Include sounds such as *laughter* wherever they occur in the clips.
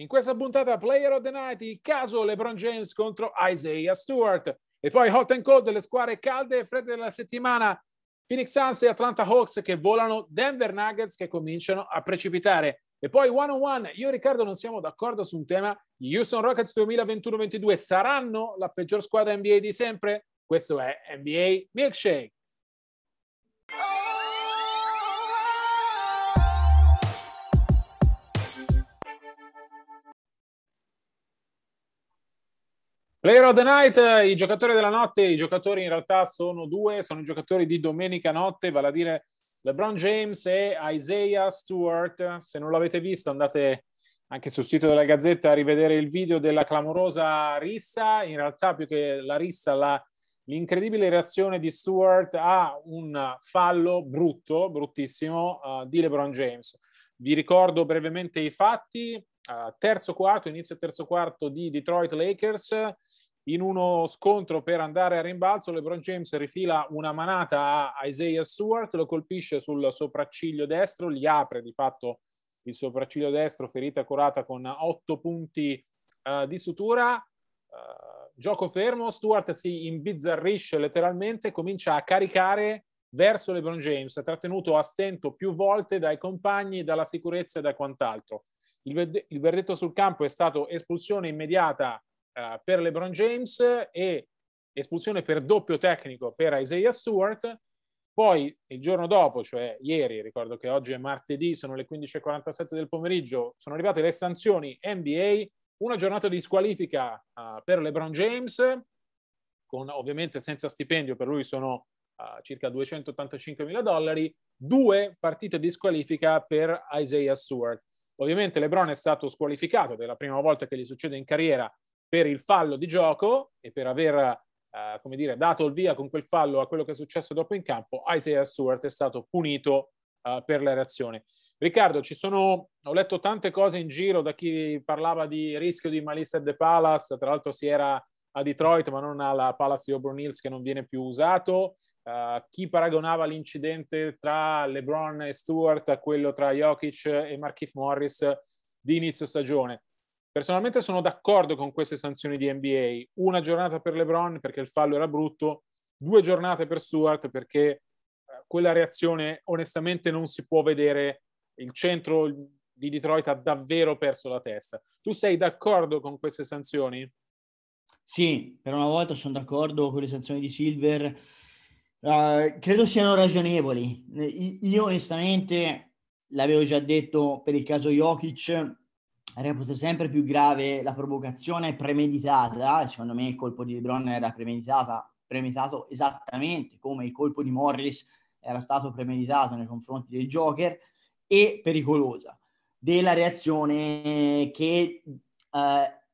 In questa puntata Player of the Night, il caso LeBron James contro Isaiah Stewart. E poi hot and cold delle squadre calde e fredde della settimana. Phoenix Suns e Atlanta Hawks che volano, Denver Nuggets che cominciano a precipitare. E poi one on one, io e Riccardo non siamo d'accordo su un tema. Gli Houston Rockets 2021-22 saranno la peggior squadra NBA di sempre? Questo è NBA Milkshake. Player of the Night, i giocatori della notte, i giocatori in realtà sono due, sono i giocatori di domenica notte, vale a dire LeBron James e Isaiah Stewart. Se non l'avete visto andate anche sul sito della Gazzetta a rivedere il video della clamorosa rissa, in realtà più che la rissa, la, l'incredibile reazione di Stewart a un fallo brutto, bruttissimo, uh, di LeBron James. Vi ricordo brevemente i fatti. Terzo quarto, inizio terzo quarto di Detroit Lakers. In uno scontro per andare a rimbalzo, LeBron James rifila una manata a Isaiah Stewart, lo colpisce sul sopracciglio destro, gli apre di fatto il sopracciglio destro, ferita curata con otto punti uh, di sutura. Uh, gioco fermo, Stewart si imbizzarrisce letteralmente, comincia a caricare verso LeBron James, trattenuto a stento più volte dai compagni, dalla sicurezza e da quant'altro. Il, verde- il verdetto sul campo è stato espulsione immediata uh, per LeBron James e espulsione per doppio tecnico per Isaiah Stewart. Poi il giorno dopo, cioè ieri, ricordo che oggi è martedì, sono le 15.47 del pomeriggio, sono arrivate le sanzioni NBA, una giornata di squalifica uh, per LeBron James, con ovviamente senza stipendio, per lui sono uh, circa 285 mila dollari, due partite di squalifica per Isaiah Stewart. Ovviamente LeBron è stato squalificato, ed è la prima volta che gli succede in carriera, per il fallo di gioco e per aver, eh, come dire, dato il via con quel fallo a quello che è successo dopo in campo, Isaiah Stewart è stato punito eh, per la reazione. Riccardo, ci sono, ho letto tante cose in giro da chi parlava di rischio di Malissa at the Palace, tra l'altro si era a Detroit, ma non alla Palace di Auburn Hills che non viene più usato. Uh, chi paragonava l'incidente tra LeBron e Stewart a quello tra Jokic e Markif Morris di inizio stagione. Personalmente sono d'accordo con queste sanzioni di NBA. Una giornata per LeBron perché il fallo era brutto, due giornate per Stewart perché uh, quella reazione onestamente non si può vedere. Il centro di Detroit ha davvero perso la testa. Tu sei d'accordo con queste sanzioni? Sì, per una volta sono d'accordo con le sanzioni di Silver Uh, credo siano ragionevoli. Io onestamente l'avevo già detto per il caso Jokic, reputo sempre più grave la provocazione premeditata. Secondo me il colpo di LeBron era premeditato esattamente come il colpo di Morris era stato premeditato nei confronti del Joker e pericolosa. Della reazione che uh,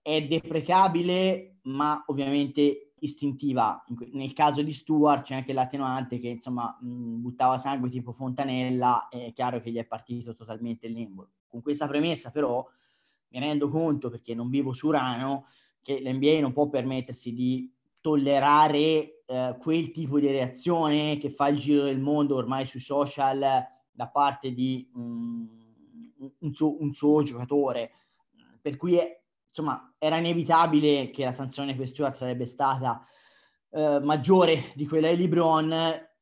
è deprecabile, ma ovviamente istintiva. Nel caso di Stuart c'è anche l'attenuante che insomma mh, buttava sangue tipo fontanella, è chiaro che gli è partito totalmente il lembo. Con questa premessa però mi rendo conto, perché non vivo su Urano, che l'NBA non può permettersi di tollerare eh, quel tipo di reazione che fa il giro del mondo ormai sui social da parte di mh, un, suo, un suo giocatore. Per cui è, insomma, era inevitabile che la sanzione per Stuart sarebbe stata eh, maggiore di quella di LeBron.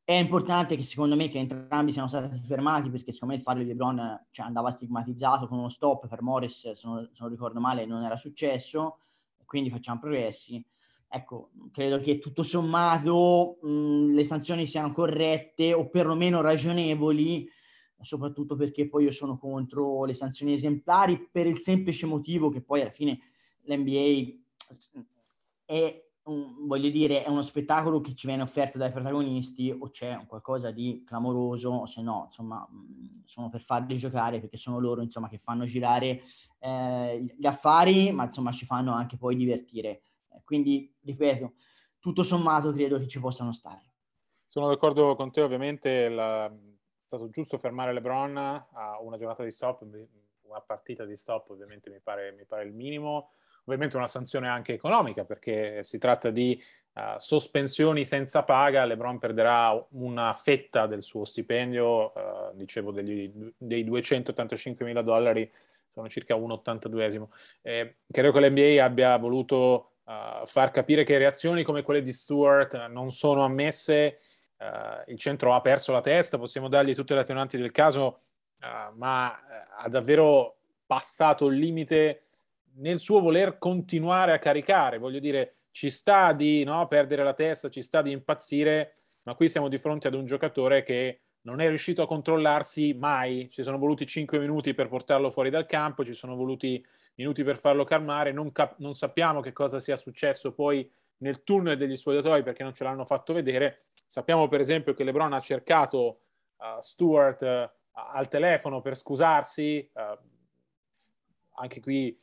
È importante che secondo me che entrambi siano stati fermati perché secondo me il fallo di LeBron cioè, andava stigmatizzato con uno stop per Morris, se non, se non ricordo male, non era successo, quindi facciamo progressi. ecco, credo che tutto sommato mh, le sanzioni siano corrette o perlomeno ragionevoli, soprattutto perché poi io sono contro le sanzioni esemplari per il semplice motivo che poi alla fine l'NBA è un, voglio dire, è uno spettacolo che ci viene offerto dai protagonisti o c'è qualcosa di clamoroso o se no, insomma, sono per farli giocare perché sono loro, insomma, che fanno girare eh, gli affari, ma insomma ci fanno anche poi divertire. Quindi, ripeto, tutto sommato credo che ci possano stare. Sono d'accordo con te, ovviamente la... stato giusto fermare LeBron a una giornata di stop, una partita di stop ovviamente mi pare, mi pare il minimo ovviamente una sanzione anche economica perché si tratta di uh, sospensioni senza paga, Lebron perderà una fetta del suo stipendio, uh, dicevo degli, dei 285 mila dollari, sono circa un 82esimo. Eh, credo che l'NBA abbia voluto uh, far capire che reazioni come quelle di Stewart non sono ammesse, il centro ha perso la testa, possiamo dargli tutte le attenuanti del caso, ma ha davvero passato il limite nel suo voler continuare a caricare, voglio dire, ci sta di no, perdere la testa, ci sta di impazzire, ma qui siamo di fronte ad un giocatore che non è riuscito a controllarsi mai, ci sono voluti 5 minuti per portarlo fuori dal campo, ci sono voluti minuti per farlo calmare, non, cap- non sappiamo che cosa sia successo poi nel tunnel degli spogliatoi perché non ce l'hanno fatto vedere. Sappiamo per esempio che LeBron ha cercato uh, Stewart uh, al telefono per scusarsi, uh, anche qui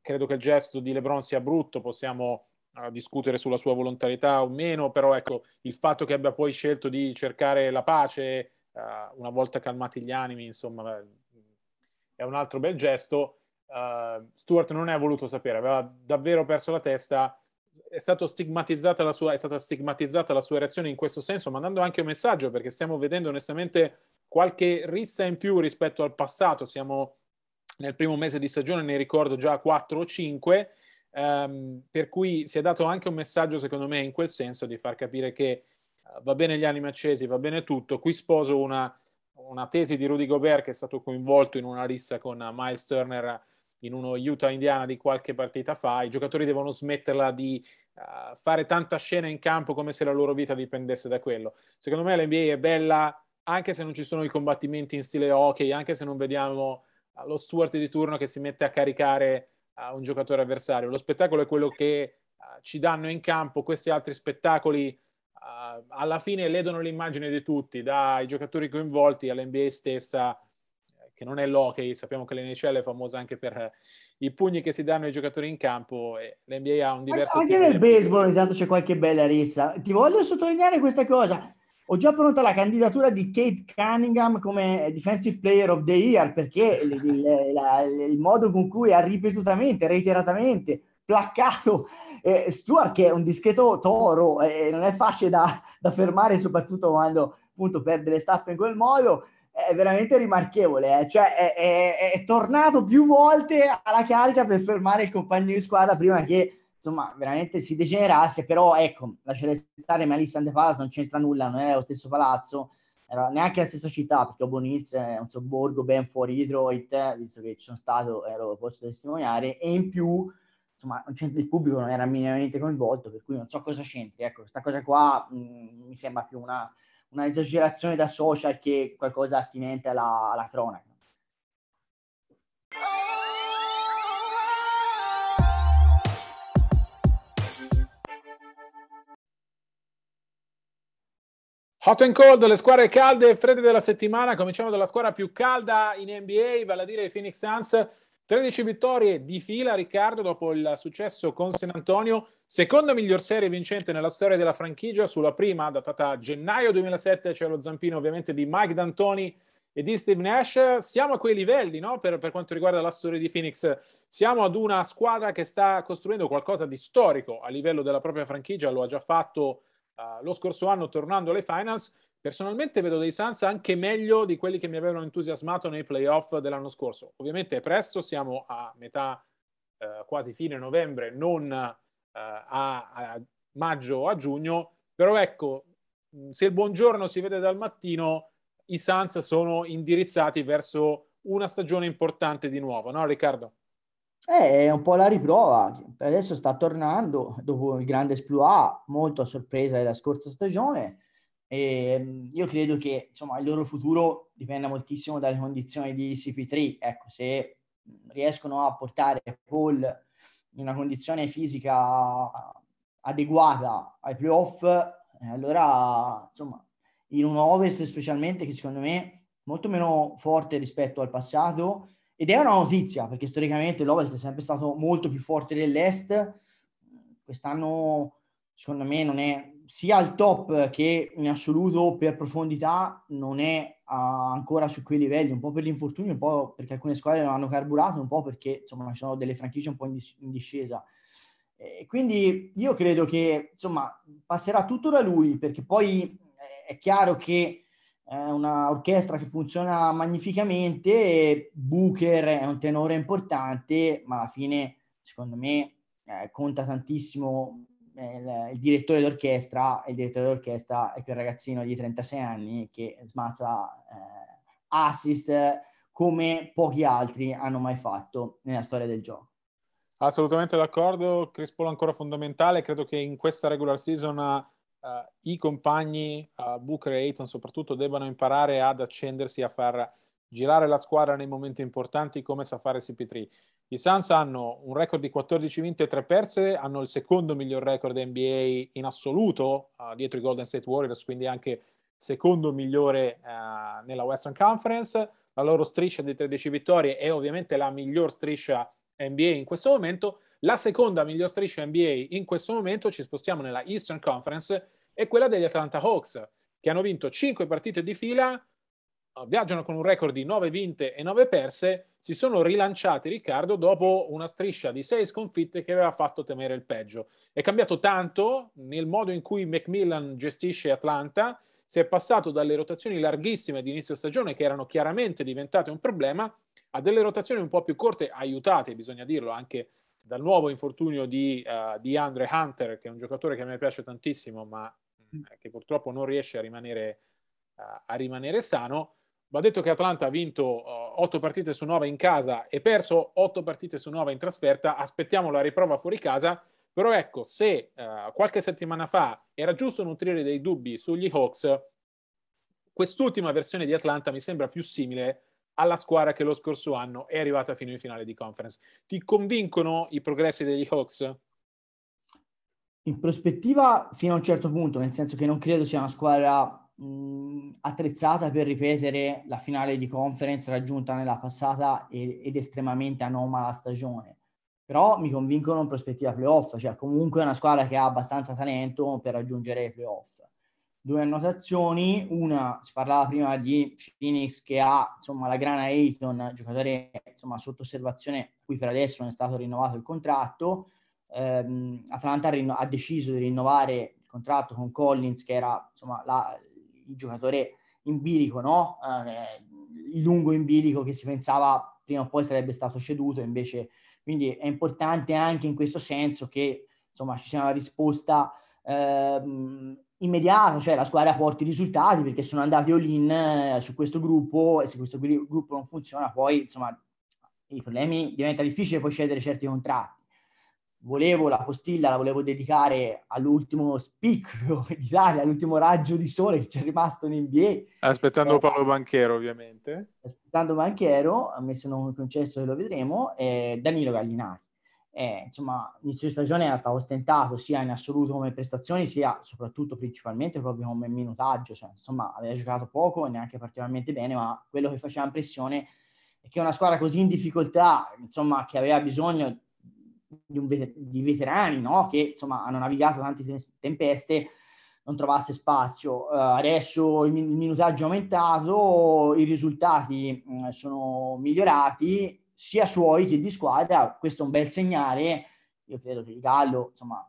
credo che il gesto di LeBron sia brutto, possiamo discutere sulla sua volontarietà o meno, però ecco, il fatto che abbia poi scelto di cercare la pace una volta calmati gli animi, insomma, è un altro bel gesto. Stuart non ne ha voluto sapere, aveva davvero perso la testa, è, stata stigmatizzata la sua reazione in questo senso, mandando anche un messaggio, perché stiamo vedendo onestamente qualche rissa in più rispetto al passato, siamo nel primo mese di stagione ne ricordo già 4 o 5, ehm, per cui si è dato anche un messaggio, secondo me, in quel senso di far capire che uh, va bene gli animi accesi, va bene tutto. Qui sposo una, una, tesi di Rudy Gobert che è stato coinvolto in una lista con Miles Turner in uno Utah-Indiana di qualche partita fa. I giocatori devono smetterla di uh, fare tanta scena in campo come se la loro vita dipendesse da quello. Secondo me l'NBA è bella anche se non ci sono i combattimenti in stile hockey, anche se non vediamo lo steward di turno che si mette a caricare uh, un giocatore avversario. Lo spettacolo è quello che ci danno in campo questi altri spettacoli. Alla fine ledono l'immagine di tutti, dai giocatori coinvolti all'NBA stessa, che non è l'hockey. Sappiamo che l'NHL è famosa anche per i pugni che si danno ai giocatori in campo e l'NBA ha un diverso... Anche nel baseball ogni tanto c'è qualche bella rissa. Ti voglio sottolineare questa cosa ho già pronta la candidatura di Kate Cunningham come Defensive Player of the Year perché il, il, la, il modo con cui ha ripetutamente, reiteratamente placcato eh, Stuart, che è un discreto toro e eh, non è facile da, da, fermare, soprattutto quando appunto perde le staffe in quel modo, è veramente rimarchevole. Eh. Cioè, è, è, è tornato più volte alla carica per fermare il compagno di squadra prima che insomma, veramente si degenerasse, però ecco, lascerei stare Melissa de Palace, non c'entra nulla, non è lo stesso palazzo, neanche la stessa città, perché Oboniz è un sobborgo ben fuori Detroit, visto che ci sono stato e lo posso testimoniare, e in più, insomma, il pubblico non era minimamente coinvolto, per cui non so cosa c'entri, ecco, questa cosa qua mh, mm, mi sembra più una, una, esagerazione da social che qualcosa attinente alla, alla cronaca. Hot and cold, le squadre calde e fredde della settimana. Cominciamo dalla squadra più calda in NBA, vale a dire i Phoenix Suns. 13 vittorie di fila, Riccardo, dopo il successo con San Antonio. Seconda miglior serie vincente nella storia della franchigia. Sulla prima, datata gennaio 2007, c'è lo zampino ovviamente di Mike D'Antoni e di Steve Nash. Siamo a quei livelli, no? per, per quanto riguarda la storia di Phoenix. Siamo ad una squadra che sta costruendo qualcosa di storico a livello della propria franchigia. Lo ha già fatto uh, lo scorso anno tornando alle finals. Personalmente vedo dei Suns anche meglio di quelli che mi avevano entusiasmato nei playoff dell'anno scorso. Ovviamente è presto, siamo a metà, uh, quasi fine novembre, non uh, a, a maggio o a giugno, però ecco, se il buongiorno si vede dal mattino, i Suns sono indirizzati verso una stagione importante di nuovo, no Riccardo? Eh, è un po' la riprova, adesso sta tornando dopo il grande esploit, molto a sorpresa della scorsa stagione e mm, io credo che insomma, il loro futuro dipenda moltissimo dalle condizioni di CP3, ecco, se riescono a portare Paul in una condizione fisica adeguata ai playoff, eh, allora insomma in un Ovest specialmente che secondo me è molto meno forte rispetto al passato. Ed è una notizia perché storicamente l'Ovest è sempre stato molto più forte dell'Est, quest'anno secondo me non è sia al top che in assoluto per profondità non è uh, ancora su quei livelli, un po' per l'infortunio, un po' perché alcune squadre non hanno carburato, un po' perché insomma ci sono delle franchigie un po' in, dis- in discesa. E quindi io credo che insomma passerà tutto da lui perché poi eh, è chiaro che è un'orchestra che funziona magnificamente, Booker è un tenore importante, ma alla fine secondo me eh, conta tantissimo il, il, direttore d'orchestra, il direttore d'orchestra è quel ragazzino di 36 anni che smazza eh, assist come pochi altri hanno mai fatto nella storia del gioco. Assolutamente d'accordo, Chris Paul ancora fondamentale, credo che in questa regular season uh, i compagni, uh, Booker e Ayton soprattutto, debbano imparare ad accendersi, a far girare la squadra nei momenti importanti come sa fare CP3. I Suns hanno un record di 14 vinte e 3 perse, hanno il secondo miglior record NBA in assoluto uh, dietro i Golden State Warriors, quindi anche secondo migliore uh, nella Western Conference. La loro striscia di 13 vittorie è ovviamente la miglior striscia NBA in questo momento. La seconda miglior striscia NBA in questo momento, ci spostiamo nella Eastern Conference, è quella degli Atlanta Hawks, che hanno vinto 5 partite di fila, viaggiano con un record di 9 vinte e 9 perse, si sono rilanciati, Riccardo, dopo una striscia di 6 sconfitte che aveva fatto temere il peggio. È cambiato tanto nel modo in cui Macmillan gestisce Atlanta, si è passato dalle rotazioni larghissime di inizio stagione, che erano chiaramente diventate un problema, a delle rotazioni un po' più corte, aiutate, bisogna dirlo, anche dal nuovo infortunio di, uh, di Andre Hunter, che è un giocatore che a me piace tantissimo, ma mm, che purtroppo non riesce a rimanere, uh, a rimanere sano Va detto che Atlanta ha vinto uh, 8 partite su 9 in casa e perso 8 partite su 9 in trasferta. Aspettiamo la riprova fuori casa. Però ecco, se uh, qualche settimana fa era giusto nutrire dei dubbi sugli Hawks, quest'ultima versione di Atlanta mi sembra più simile alla squadra che lo scorso anno è arrivata fino in finale di conference. Ti convincono i progressi degli Hawks? In prospettiva fino a un certo punto, nel senso che non credo sia una squadra mh, attrezzata per ripetere la finale di conference raggiunta nella passata ed, ed estremamente anomala stagione. Però mi convincono in prospettiva playoff, cioè comunque è una squadra che ha abbastanza talento per raggiungere i playoff. Due annotazioni, una si parlava prima di Phoenix che ha insomma la grana Ayton, giocatore insomma sotto osservazione, cui per adesso non è stato rinnovato il contratto. Um, Atlanta ha, ha deciso di rinnovare il contratto con Collins, che era insomma la, il giocatore in bilico, no? Eh, il lungo in bilico che si pensava prima o poi sarebbe stato ceduto, invece quindi è importante anche in questo senso che insomma ci sia una risposta eh, immediata, cioè la squadra porti risultati perché sono andati all-in eh, su questo gruppo e se questo gruppo non funziona poi insomma i problemi diventa difficile poi cedere certi contratti volevo la postilla, la volevo dedicare all'ultimo spicchio *laughs* d'Italia, all'ultimo raggio di sole che ci è rimasto in NBA. Aspettando eh, Paolo Banchero, ovviamente. Aspettando Banchero, a me se non concesso che lo vedremo, eh, Danilo Gallinari. Eh, insomma, inizio di stagione era stato ostentato sia in assoluto come prestazioni, sia soprattutto principalmente proprio come minutaggio. Cioè, insomma, aveva giocato poco e neanche particolarmente bene, ma quello che faceva impressione è che una squadra così in difficoltà, insomma, che aveva bisogno di, vet- di veterani no? che insomma hanno navigato tante tempeste non trovasse spazio. Uh, adesso il, il, minutaggio è aumentato, i risultati uh, sono migliorati, sia suoi che di squadra. Questo è un bel segnale. Io credo che il Gallo, insomma,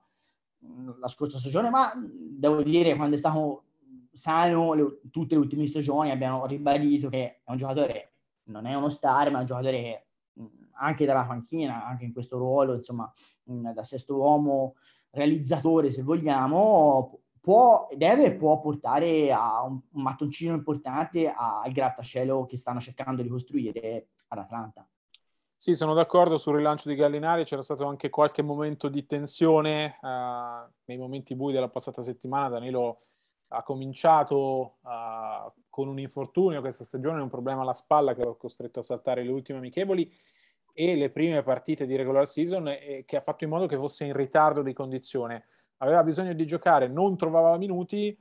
la scorsa stagione, ma devo dire quando è stato sano le, tutte le ultime stagioni abbiamo ribadito che è un giocatore, non è uno star, ma è un giocatore che anche dalla panchina, anche in questo ruolo, insomma, da sesto uomo realizzatore, se vogliamo, può, deve e può portare a un, un mattoncino importante al grattacielo che stanno cercando di costruire ad Atlanta. Sì, sono d'accordo sul rilancio di Gallinari, c'era stato anche qualche momento di tensione uh, nei momenti bui della passata settimana. Danilo ha cominciato uh, con un infortunio questa stagione, un problema alla spalla che l'ha costretto a saltare le ultime amichevoli e le prime partite di regular season e che ha fatto in modo che fosse in ritardo di condizione. Aveva bisogno di giocare, non trovava minuti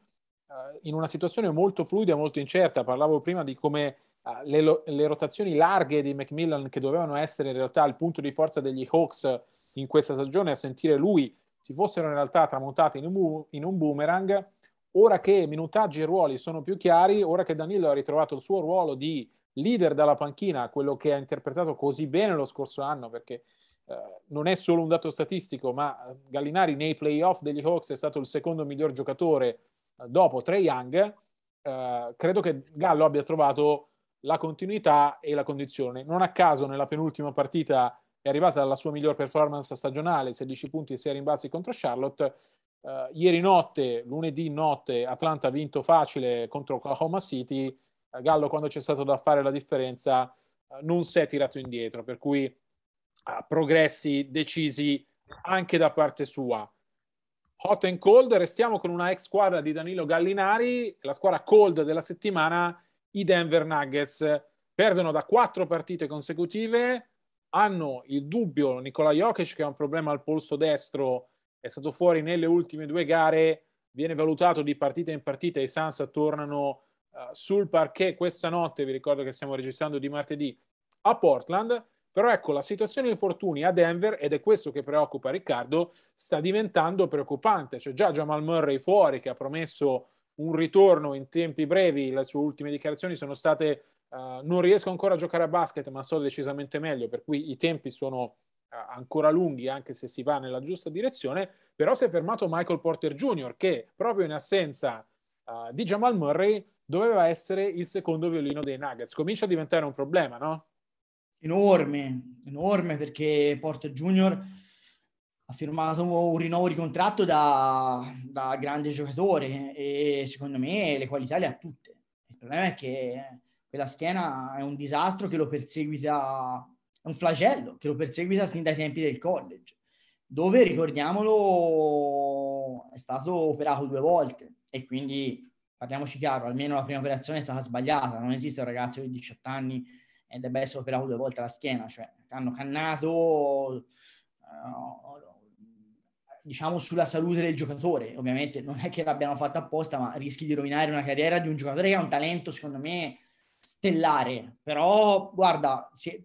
uh, in una situazione molto fluida, molto incerta. Parlavo prima di come uh, le, le, rotazioni larghe di Macmillan, che dovevano essere in realtà il punto di forza degli Hawks in questa stagione, a sentire lui, si fossero in realtà tramontate in un, in un boomerang. Ora che minutaggi e ruoli sono più chiari, ora che Danilo ha ritrovato il suo ruolo di leader dalla panchina, quello che ha interpretato così bene lo scorso anno, perché eh, non è solo un dato statistico, ma Gallinari nei playoff degli Hawks è stato il secondo miglior giocatore eh, dopo Trey Young. Eh, credo che Gallo abbia trovato la continuità e la condizione. Non a caso nella penultima partita è arrivata alla sua miglior performance stagionale, 16 punti e 6 rimbalzi contro Charlotte. Uh, ieri notte, lunedì notte, Atlanta ha vinto facile contro Oklahoma City Gallo quando c'è stato da fare la differenza eh, non si è tirato indietro, per cui progressi decisi anche da parte sua. Hot and cold, restiamo con una ex squadra di Danilo Gallinari, la squadra cold della settimana, i Denver Nuggets. Perdono da quattro partite consecutive, hanno il dubbio Nicola Jokic che ha un problema al polso destro, è stato fuori nelle ultime due gare, viene valutato di partita in partita, i Suns tornano uh, sul parquet questa notte, vi ricordo che stiamo registrando di martedì a Portland, però ecco la situazione infortuni a Denver, ed è questo che preoccupa Riccardo, sta diventando preoccupante, c'è già Jamal Murray fuori che ha promesso un ritorno in tempi brevi, le sue ultime dichiarazioni sono state uh, non riesco ancora a giocare a basket ma so decisamente meglio, per cui i tempi sono uh, ancora lunghi anche se si va nella giusta direzione, però si è fermato Michael Porter Jr. che proprio in assenza uh, di Jamal Murray doveva essere il secondo violino dei Nuggets. Comincia a diventare un problema, no? Enorme, enorme perché Porter Junior ha firmato un rinnovo di contratto da, da grande giocatore e secondo me le qualità le ha tutte. Il problema è che quella schiena è un disastro che lo perseguita, è un flagello che lo perseguita sin dai tempi del college, dove ricordiamolo è stato operato due volte e quindi parliamoci chiaro, almeno la prima operazione è stata sbagliata, non esiste un ragazzo di 18 anni e debba essere operato due volte la schiena, cioè hanno cannato uh, diciamo sulla salute del giocatore, ovviamente non è che l'abbiano fatto apposta, ma rischi di rovinare una carriera di un giocatore che ha un talento secondo me stellare, però guarda, si,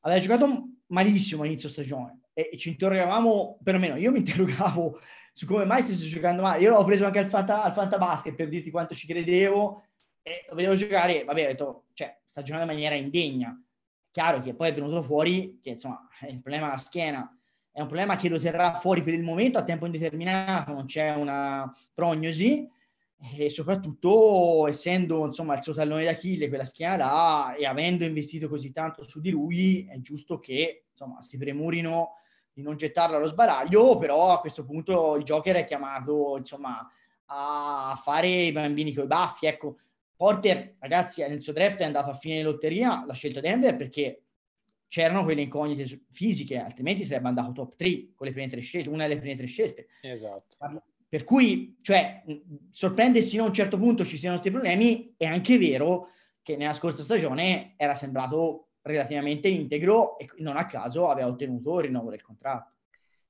aveva giocato malissimo all'inizio stagione e ci interrogavamo, perlomeno io mi *laughs* interrogavo su come mai stesse giocando male. Io l'ho preso anche al, fanta, al Fantabasket per dirti quanto ci credevo e lo vedevo giocare, vabbè, ho detto, cioè, sta giocando in maniera indegna. Chiaro che poi è venuto fuori che, insomma, *laughs* il problema alla schiena è un problema che lo terrà fuori per il momento a tempo indeterminato, non c'è una prognosi e soprattutto essendo insomma il suo tallone d'Achille quella schiena là e avendo investito così tanto su di lui è giusto che insomma si premurino di non gettarlo allo sbaraglio, però a questo punto il Joker è chiamato, insomma, a fare i bambini con i baffi. Ecco, Porter, ragazzi, nel suo draft è andato a fine lotteria, l'ha scelto Denver perché c'erano quelle incognite fisiche, altrimenti sarebbe andato top 3 con le prime tre scelte, una delle prime tre scelte. Esatto. Per cui, cioè, sorprende sino a un certo punto ci siano questi problemi, è anche vero che nella scorsa stagione era sembrato relativamente integro e non a caso aveva ottenuto il rinnovo del contratto.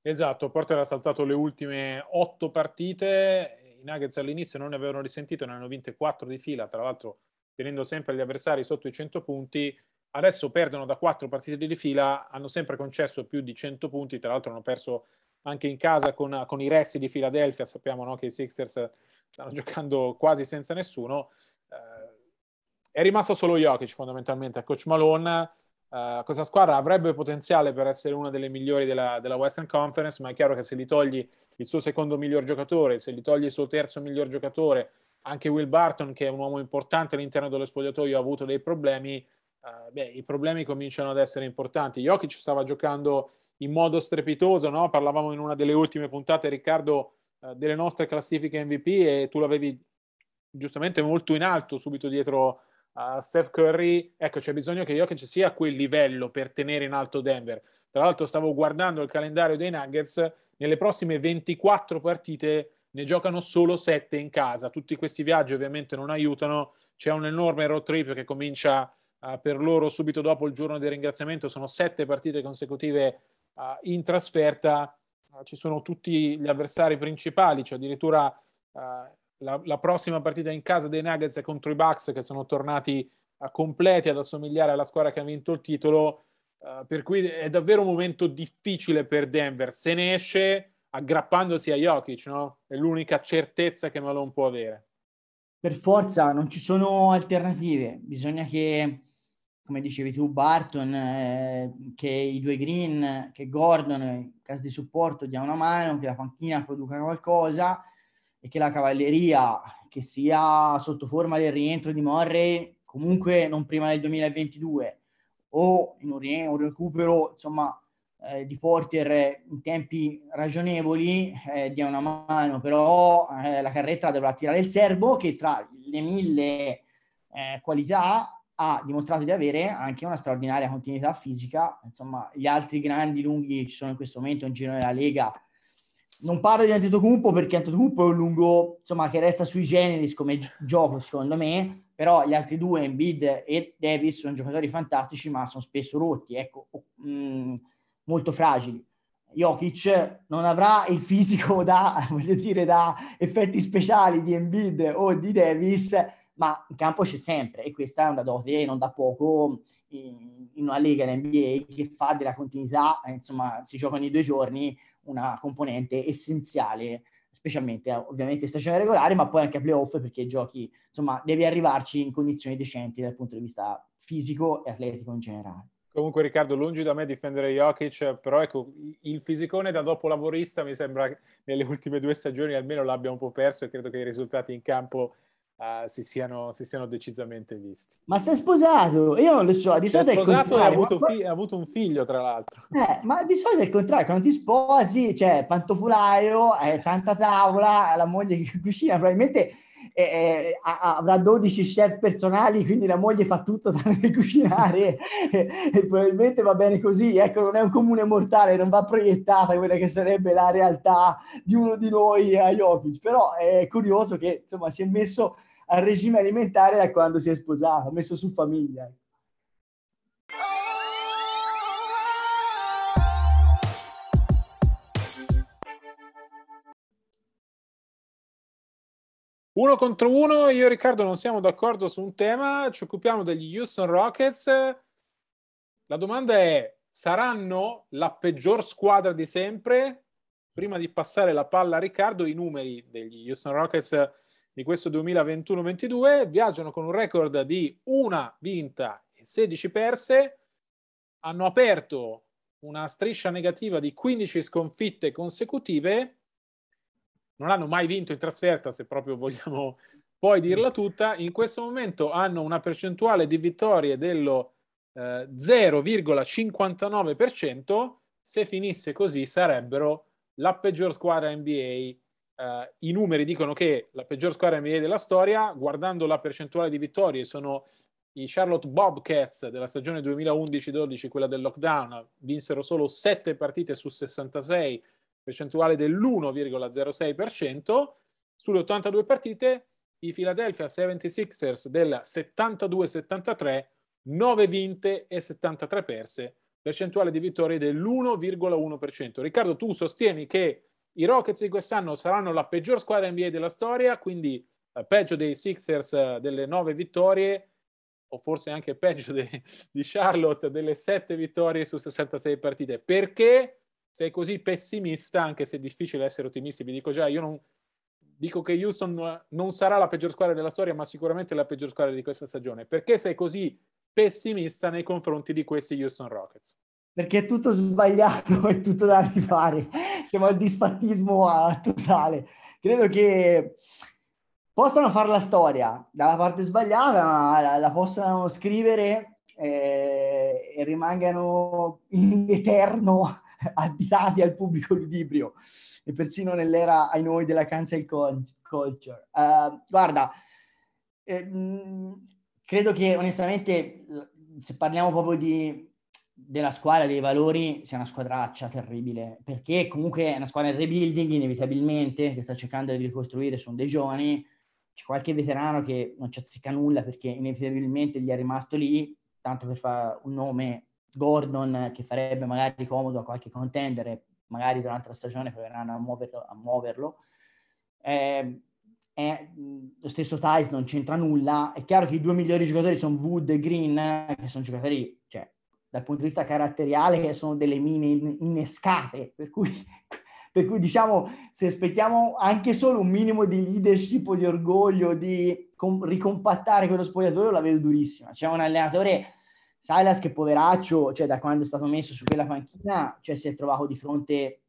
Esatto, Porter ha saltato le ultime otto partite, i Nuggets all'inizio non ne avevano risentito, ne hanno vinte quattro di fila, tra l'altro tenendo sempre gli avversari sotto i 100 punti, adesso perdono da quattro partite di fila, hanno sempre concesso più di 100 punti, tra l'altro hanno perso anche in casa con, con i resti di Philadelphia, sappiamo no, che i Sixers stanno giocando quasi senza nessuno, è rimasto solo Jokic fondamentalmente a Coach Malone. Uh, questa squadra avrebbe potenziale per essere una delle migliori della, della, Western Conference, ma è chiaro che se gli togli il suo secondo miglior giocatore, se gli togli il suo terzo miglior giocatore, anche Will Barton, che è un uomo importante all'interno dello spogliatoio, ha avuto dei problemi, uh, beh, i problemi cominciano ad essere importanti. Jokic stava giocando in modo strepitoso, no? parlavamo in una delle ultime puntate, Riccardo, uh, delle nostre classifiche MVP e tu l'avevi giustamente molto in alto subito dietro uh, Steph Curry, ecco c'è bisogno che Jokic sia a quel livello per tenere in alto Denver. Tra l'altro stavo guardando il calendario dei Nuggets, nelle prossime 24 partite ne giocano solo 7 in casa. Tutti questi viaggi ovviamente non aiutano, c'è un enorme road trip che comincia uh, per loro subito dopo il giorno del ringraziamento, sono 7 partite consecutive uh, in trasferta, ci sono tutti gli avversari principali, cioè addirittura la, la, prossima partita in casa dei Nuggets è contro i Bucks che sono tornati a completi ad assomigliare alla squadra che ha vinto il titolo. Uh, per cui è davvero un momento difficile per Denver. Se ne esce aggrappandosi a Jokic, no? È l'unica certezza che Malone può avere. Per forza, non ci sono alternative. Bisogna che, come dicevi tu, Barton, eh, che i due Green, che Gordon, in caso di supporto, dia una mano, che la panchina produca qualcosa e che la cavalleria, che sia sotto forma del rientro di Morrey, comunque non prima del 2022, o in un, rie- recupero, insomma, eh, di Porter in tempi ragionevoli, eh, dia una mano, però eh, la carretta dovrà tirare il serbo che tra le mille eh, qualità ha dimostrato di avere anche una straordinaria continuità fisica. Insomma, gli altri grandi lunghi ci sono in questo momento in giro della Lega non parlo di Antetokounmpo perché Antetokounmpo è un lungo, insomma, che resta sui generis come gioco, secondo me, però gli altri due, Embiid e Davis, sono giocatori fantastici, ma sono spesso rotti, ecco, mh, mm, molto fragili. Jokic non avrà il fisico *laughs* da, voglio dire, da effetti speciali di Embiid o di Davis, ma in campo c'è sempre e questa è una dote non da poco in, in una lega NBA che fa della continuità, insomma, si giocano i due giorni, una componente essenziale, specialmente ovviamente in stagione regolare, ma poi anche a playoff perché giochi, insomma, devi arrivarci in condizioni decenti dal punto di vista fisico e atletico in generale. Comunque Riccardo, lungi da me difendere Jokic, però ecco, il fisicone da dopo lavorista mi sembra che nelle ultime due stagioni almeno l'abbia un po' perso e credo che i risultati in campo uh, si, siano, si, siano, decisamente visti. Ma sei sposato? Io non lo so, di solito è sposato e ha avuto, fi- ha avuto, un figlio, tra l'altro. Eh, ma di solito è il contrario, quando ti sposi, c'è cioè, pantofolaio, eh, tanta tavola, la moglie che cucina, probabilmente eh, avrà 12 chef personali, quindi la moglie fa tutto *laughs* tranne cucinare e, probabilmente va bene così. Ecco, non è un comune mortale, non va proiettata quella che sarebbe la realtà di uno di noi a Jokic, però è curioso che insomma si è messo al regime alimentare da quando si è sposato, ha messo su famiglia. Uno contro uno, io e Riccardo non siamo d'accordo su un tema, ci occupiamo degli Houston Rockets. La domanda è, saranno la peggior squadra di sempre? Prima di passare la palla a Riccardo, i numeri degli Houston Rockets di questo 2021-22 viaggiano con un record di una vinta e 16 perse, hanno aperto una striscia negativa di 15 sconfitte consecutive non hanno mai vinto in trasferta, se proprio vogliamo poi dirla tutta, in questo momento hanno una percentuale di vittorie dello eh, 0,59%, se finisse così sarebbero la peggior squadra NBA. Uh, I numeri dicono che la peggior squadra NBA della storia, guardando la percentuale di vittorie, sono i Charlotte Bobcats della stagione 2011-12, quella del lockdown, vinsero solo 7 partite su 66 percentuale dell'1,06%. Sulle 82 partite, i Philadelphia 76ers del 72-73, 9 vinte e 73 perse, percentuale di vittorie dell'1,1%. Riccardo, tu sostieni che i Rockets di quest'anno saranno la peggior squadra NBA della storia, quindi eh, peggio dei Sixers eh, delle 9 vittorie, o forse anche peggio de, di Charlotte delle 7 vittorie su 66 partite. Perché sei così pessimista, anche se è difficile essere ottimisti, vi dico già, io non dico che Houston non sarà la peggior squadra della storia, ma sicuramente la peggior squadra di questa stagione. Perché sei così pessimista nei confronti di questi Houston Rockets? Perché è tutto sbagliato, è *laughs* tutto da rifare. Siamo al disfattismo totale. Credo che possano fare la storia dalla parte sbagliata, ma la, la possano scrivere eh, e rimangano in eterno *laughs* additati al pubblico ludibrio e persino nell'era ai noi della cancel culture. Uh, guarda, eh, credo che onestamente, se parliamo proprio di, della squadra, dei valori, sia una squadraccia terribile, perché comunque è una squadra in rebuilding inevitabilmente, che sta cercando di ricostruire, sono dei giovani, c'è qualche veterano che non ci azzecca nulla perché inevitabilmente gli è rimasto lì, tanto per fare un nome Gordon che farebbe magari comodo a qualche contender, magari durante la stagione proveranno a muoverlo. A muoverlo. Eh, eh, lo stesso Tice non c'entra nulla. È chiaro che i due migliori giocatori sono Wood e Green, che sono giocatori, cioè, dal punto di vista caratteriale, sono delle mine innescate, per cui *laughs* per cui diciamo, se aspettiamo anche solo un minimo di leadership o di orgoglio, di com- ricompattare quello spogliatoio, la vedo durissima. C'è un allenatore, Silas, che poveraccio, cioè da quando è stato messo su quella panchina, cioè si è trovato di fronte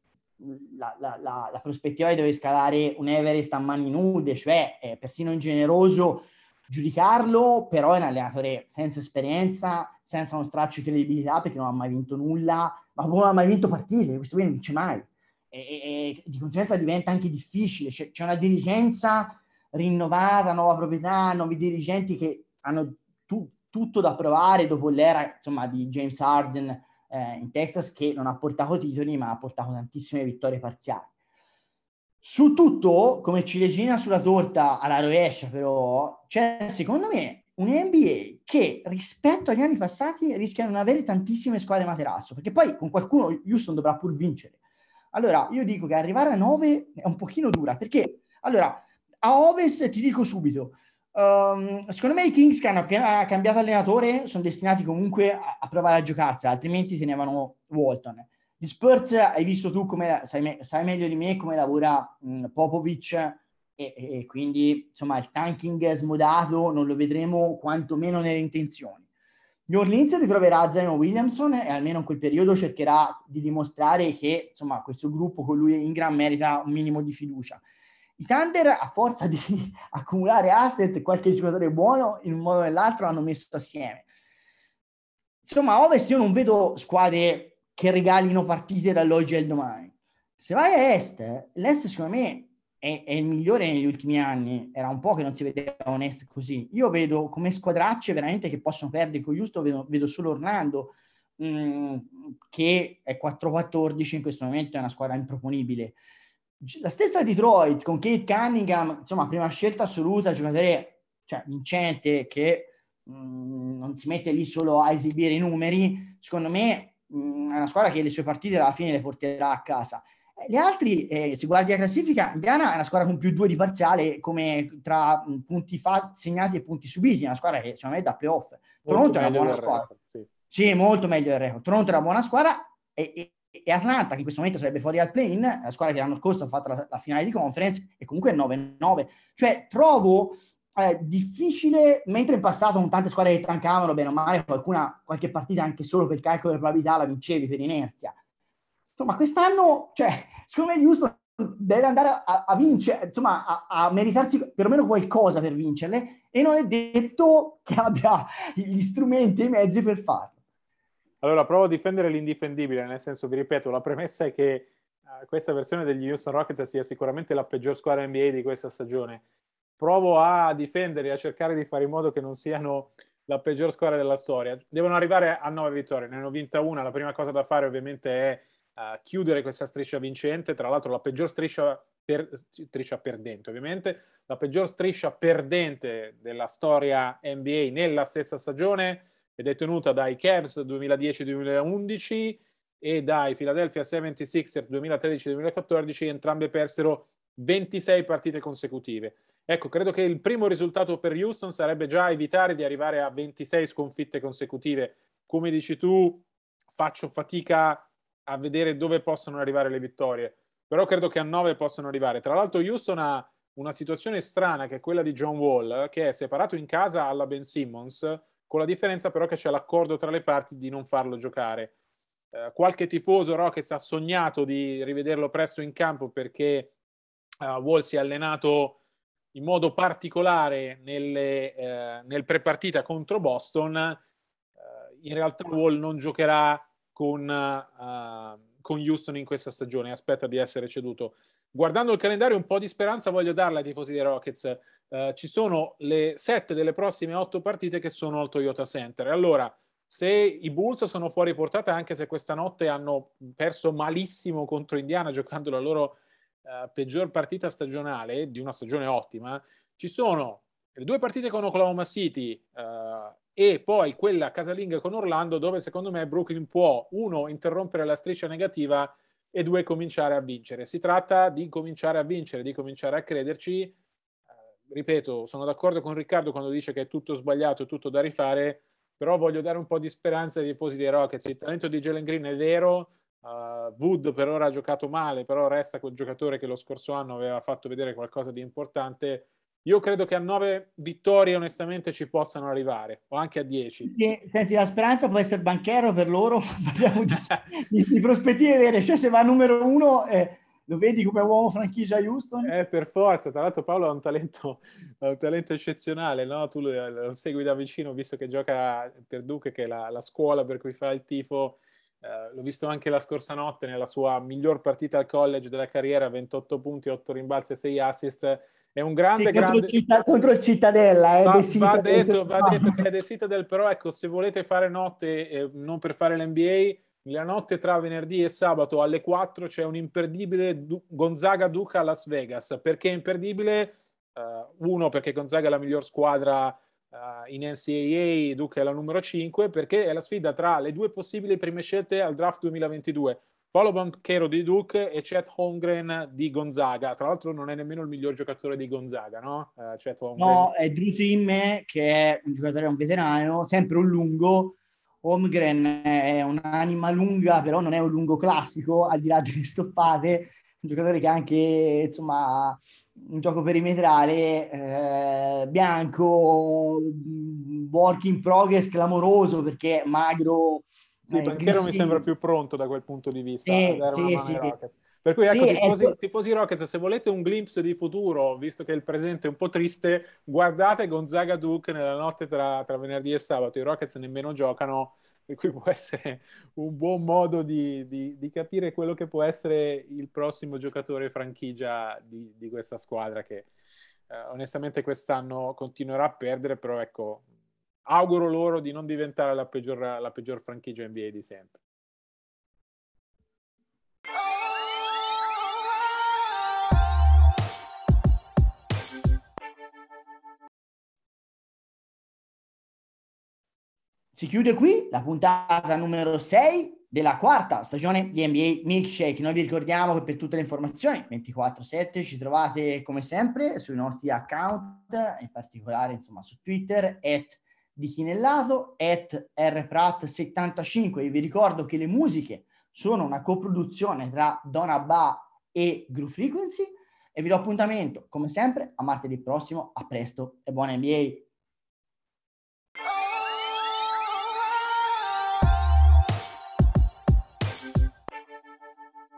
la, la, la, la prospettiva di dover scalare un Everest a mani nude, cioè è persino ingeneroso giudicarlo, però è un allenatore senza esperienza, senza uno straccio di credibilità perché non ha mai vinto nulla, ma non ha mai vinto partite, questo qui non vince mai e, e, di conseguenza diventa anche difficile. C'è, c'è, una dirigenza rinnovata, nuova proprietà, nuovi dirigenti che hanno tu, tutto da provare dopo l'era insomma, di James Harden eh, in Texas che non ha portato titoli ma ha portato tantissime vittorie parziali. Su tutto, come ciliegina sulla torta alla rovescia, però, c'è secondo me un NBA che rispetto agli anni passati rischia di non avere tantissime squadre materasso, perché poi con qualcuno Houston dovrà pur vincere. Allora, io dico che arrivare a 9 è un pochino dura, perché allora, a Ovest ti dico subito, um, secondo me i Kings che hanno appena cambiato allenatore sono destinati comunque a, a provare a giocarsi, altrimenti tenevano Walton. Gli Spurs hai visto tu come sai, me, sai meglio di me come lavora mh, Popovic e, e, quindi insomma il tanking smodato non lo vedremo quantomeno nelle intenzioni. New Orleans ritroverà Zion Williamson e almeno in quel periodo cercherà di dimostrare che insomma, questo gruppo con lui in gran merita un minimo di fiducia. I Thunder, a forza di *laughs* accumulare asset qualche giocatore buono, in un modo o nell'altro hanno messo assieme. Insomma, a Ovest io non vedo squadre che regalino partite dall'oggi al domani. Se vai a Est, l'Est secondo me è, è, il migliore negli ultimi anni. Era un po' che non si vedeva un Est così. Io vedo come squadracce veramente che possono perdere con Justo, vedo, vedo solo Orlando, mh, mm, che è 4-14 in questo momento, è una squadra improponibile. La stessa Detroit con Kate Cunningham, insomma, prima scelta assoluta, giocatore cioè, vincente che mh, mm, non si mette lì solo a esibire i numeri, secondo me mh, mm, è una squadra che le sue partite alla fine le porterà a casa. Gli altri, eh, se guardi la classifica, Indiana è una squadra con più due di parziale come tra punti fa- segnati e punti subiti, è una squadra che secondo me è da playoff. Toronto è una buona squadra. Record, sì. sì. molto meglio del record. Toronto è una buona squadra e, e, e, Atlanta, che in questo momento sarebbe fuori al play-in, è la squadra che l'anno scorso ha fatto la, la finale di conference e comunque è 9-9. Cioè trovo eh, difficile, mentre in passato con tante squadre che tancavano, bene o male, qualcuna, qualche partita anche solo per calcolo di probabilità la vincevi per inerzia insomma, quest'anno, cioè, secondo me Houston deve andare a, a vincere, insomma, a, a, meritarsi perlomeno qualcosa per vincerle e non è detto che abbia gli strumenti e i mezzi per farlo. Allora, provo a difendere l'indifendibile, nel senso, vi ripeto, la premessa è che uh, questa versione degli Houston Rockets sia sicuramente la peggior squadra NBA di questa stagione. Provo a difendere e a cercare di fare in modo che non siano la peggior squadra della storia. Devono arrivare a nove vittorie, ne hanno vinta una, la prima cosa da fare ovviamente è uh, chiudere questa striscia vincente, tra l'altro la peggior striscia, per, striscia perdente ovviamente, la peggior striscia perdente della storia NBA nella stessa stagione ed è tenuta dai Cavs 2010-2011 e dai Philadelphia 76ers 2013-2014, entrambe persero 26 partite consecutive. Ecco, credo che il primo risultato per Houston sarebbe già evitare di arrivare a 26 sconfitte consecutive. Come dici tu, faccio fatica a vedere dove possono arrivare le vittorie, però credo che a 9 possano arrivare. Tra l'altro Houston ha una situazione strana che è quella di John Wall, che è separato in casa alla Ben Simmons, con la differenza però che c'è l'accordo tra le parti di non farlo giocare. Eh, qualche tifoso Rockets ha sognato di rivederlo presto in campo perché uh, Wall si è allenato in modo particolare nelle, eh, nel prepartita contro Boston. Uh, in realtà Wall non giocherà con, uh, con Houston in questa stagione, aspetta di essere ceduto. Guardando il calendario, un po' di speranza voglio darle ai tifosi dei Rockets. Uh, ci sono le sette delle prossime otto partite che sono al Toyota Center. Allora, se i Bulls sono fuori portata, anche se questa notte hanno perso malissimo contro Indiana giocando la loro uh, peggior partita stagionale di una stagione ottima, ci sono le due partite con Oklahoma City uh, e poi quella casalinga con Orlando dove secondo me Brooklyn può uno interrompere la striscia negativa e due cominciare a vincere. Si tratta di cominciare a vincere, di cominciare a crederci. Eh, ripeto, sono d'accordo con Riccardo quando dice che è tutto sbagliato, è tutto da rifare, però voglio dare un po' di speranza ai tifosi dei Rockets. Il talento di Jalen Green è vero, uh, Wood per ora ha giocato male, però resta quel giocatore che lo scorso anno aveva fatto vedere qualcosa di importante io credo che a nove vittorie onestamente ci possano arrivare, o anche a dieci. Senti, la speranza può essere banchero per loro, *laughs* *laughs* di, di, prospettive vere, cioè se va numero uno eh, lo vedi come uomo franchigia Houston? Eh, per forza, tra l'altro Paolo ha un talento, ha un talento eccezionale, no? tu lo, lo, segui da vicino visto che gioca per Duke, che è la, la scuola per cui fa il tifo. Uh, l'ho visto anche la scorsa notte nella sua miglior partita al college della carriera, 28 punti, 8 rimbalzi e 6 assist è un grande, sì, contro, grande... Città, contro Cittadella. Eh, va, va, detto, va detto che è The Citadel, però ecco, se volete fare notte, eh, non per fare l'NBA, la notte tra venerdì e sabato alle 4 c'è un imperdibile du- Gonzaga-Duca a Las Vegas. Perché imperdibile? Uh, uno, perché Gonzaga è la miglior squadra uh, in NCAA, Duca è la numero 5, perché è la sfida tra le due possibili prime scelte al draft 2022. Paolo Banchero di Duke e Chet Holmgren di Gonzaga. Tra l'altro non è nemmeno il miglior giocatore di Gonzaga, no? Uh, Chet. No, è Drew Timme che è un giocatore, un veterano, sempre un lungo. Holmgren è un'anima lunga, però non è un lungo classico, al di là delle stoppate. Un giocatore che ha anche, insomma, un gioco perimetrale eh, bianco, work in progress clamoroso perché magro, sì, Banchero mi sembra più pronto da quel punto di vista sì, sì. Per cui ecco, tifosi, ecco. tifosi Rockets, se volete un glimpse di futuro, visto che il presente è un po' triste, guardate Gonzaga Duke nella notte tra, tra venerdì e sabato. I Rockets nemmeno giocano, per cui può essere un buon modo di, di, di capire quello che può essere il prossimo giocatore franchigia di, di questa squadra che eh, onestamente quest'anno continuerà a perdere, però ecco, auguro loro di non diventare la peggior, la peggior franchigia NBA di sempre. Si chiude qui la puntata numero 6 della quarta stagione di NBA Milkshake. Noi vi ricordiamo che per tutte le informazioni 24/7 ci trovate come sempre sui nostri account, in particolare insomma su Twitter, at di Chinellato, at rprat75. E vi ricordo che le musiche sono una coproduzione tra Donna Ba e Groove Frequency. E vi do appuntamento, come sempre, a martedì prossimo. A presto e buona NBA!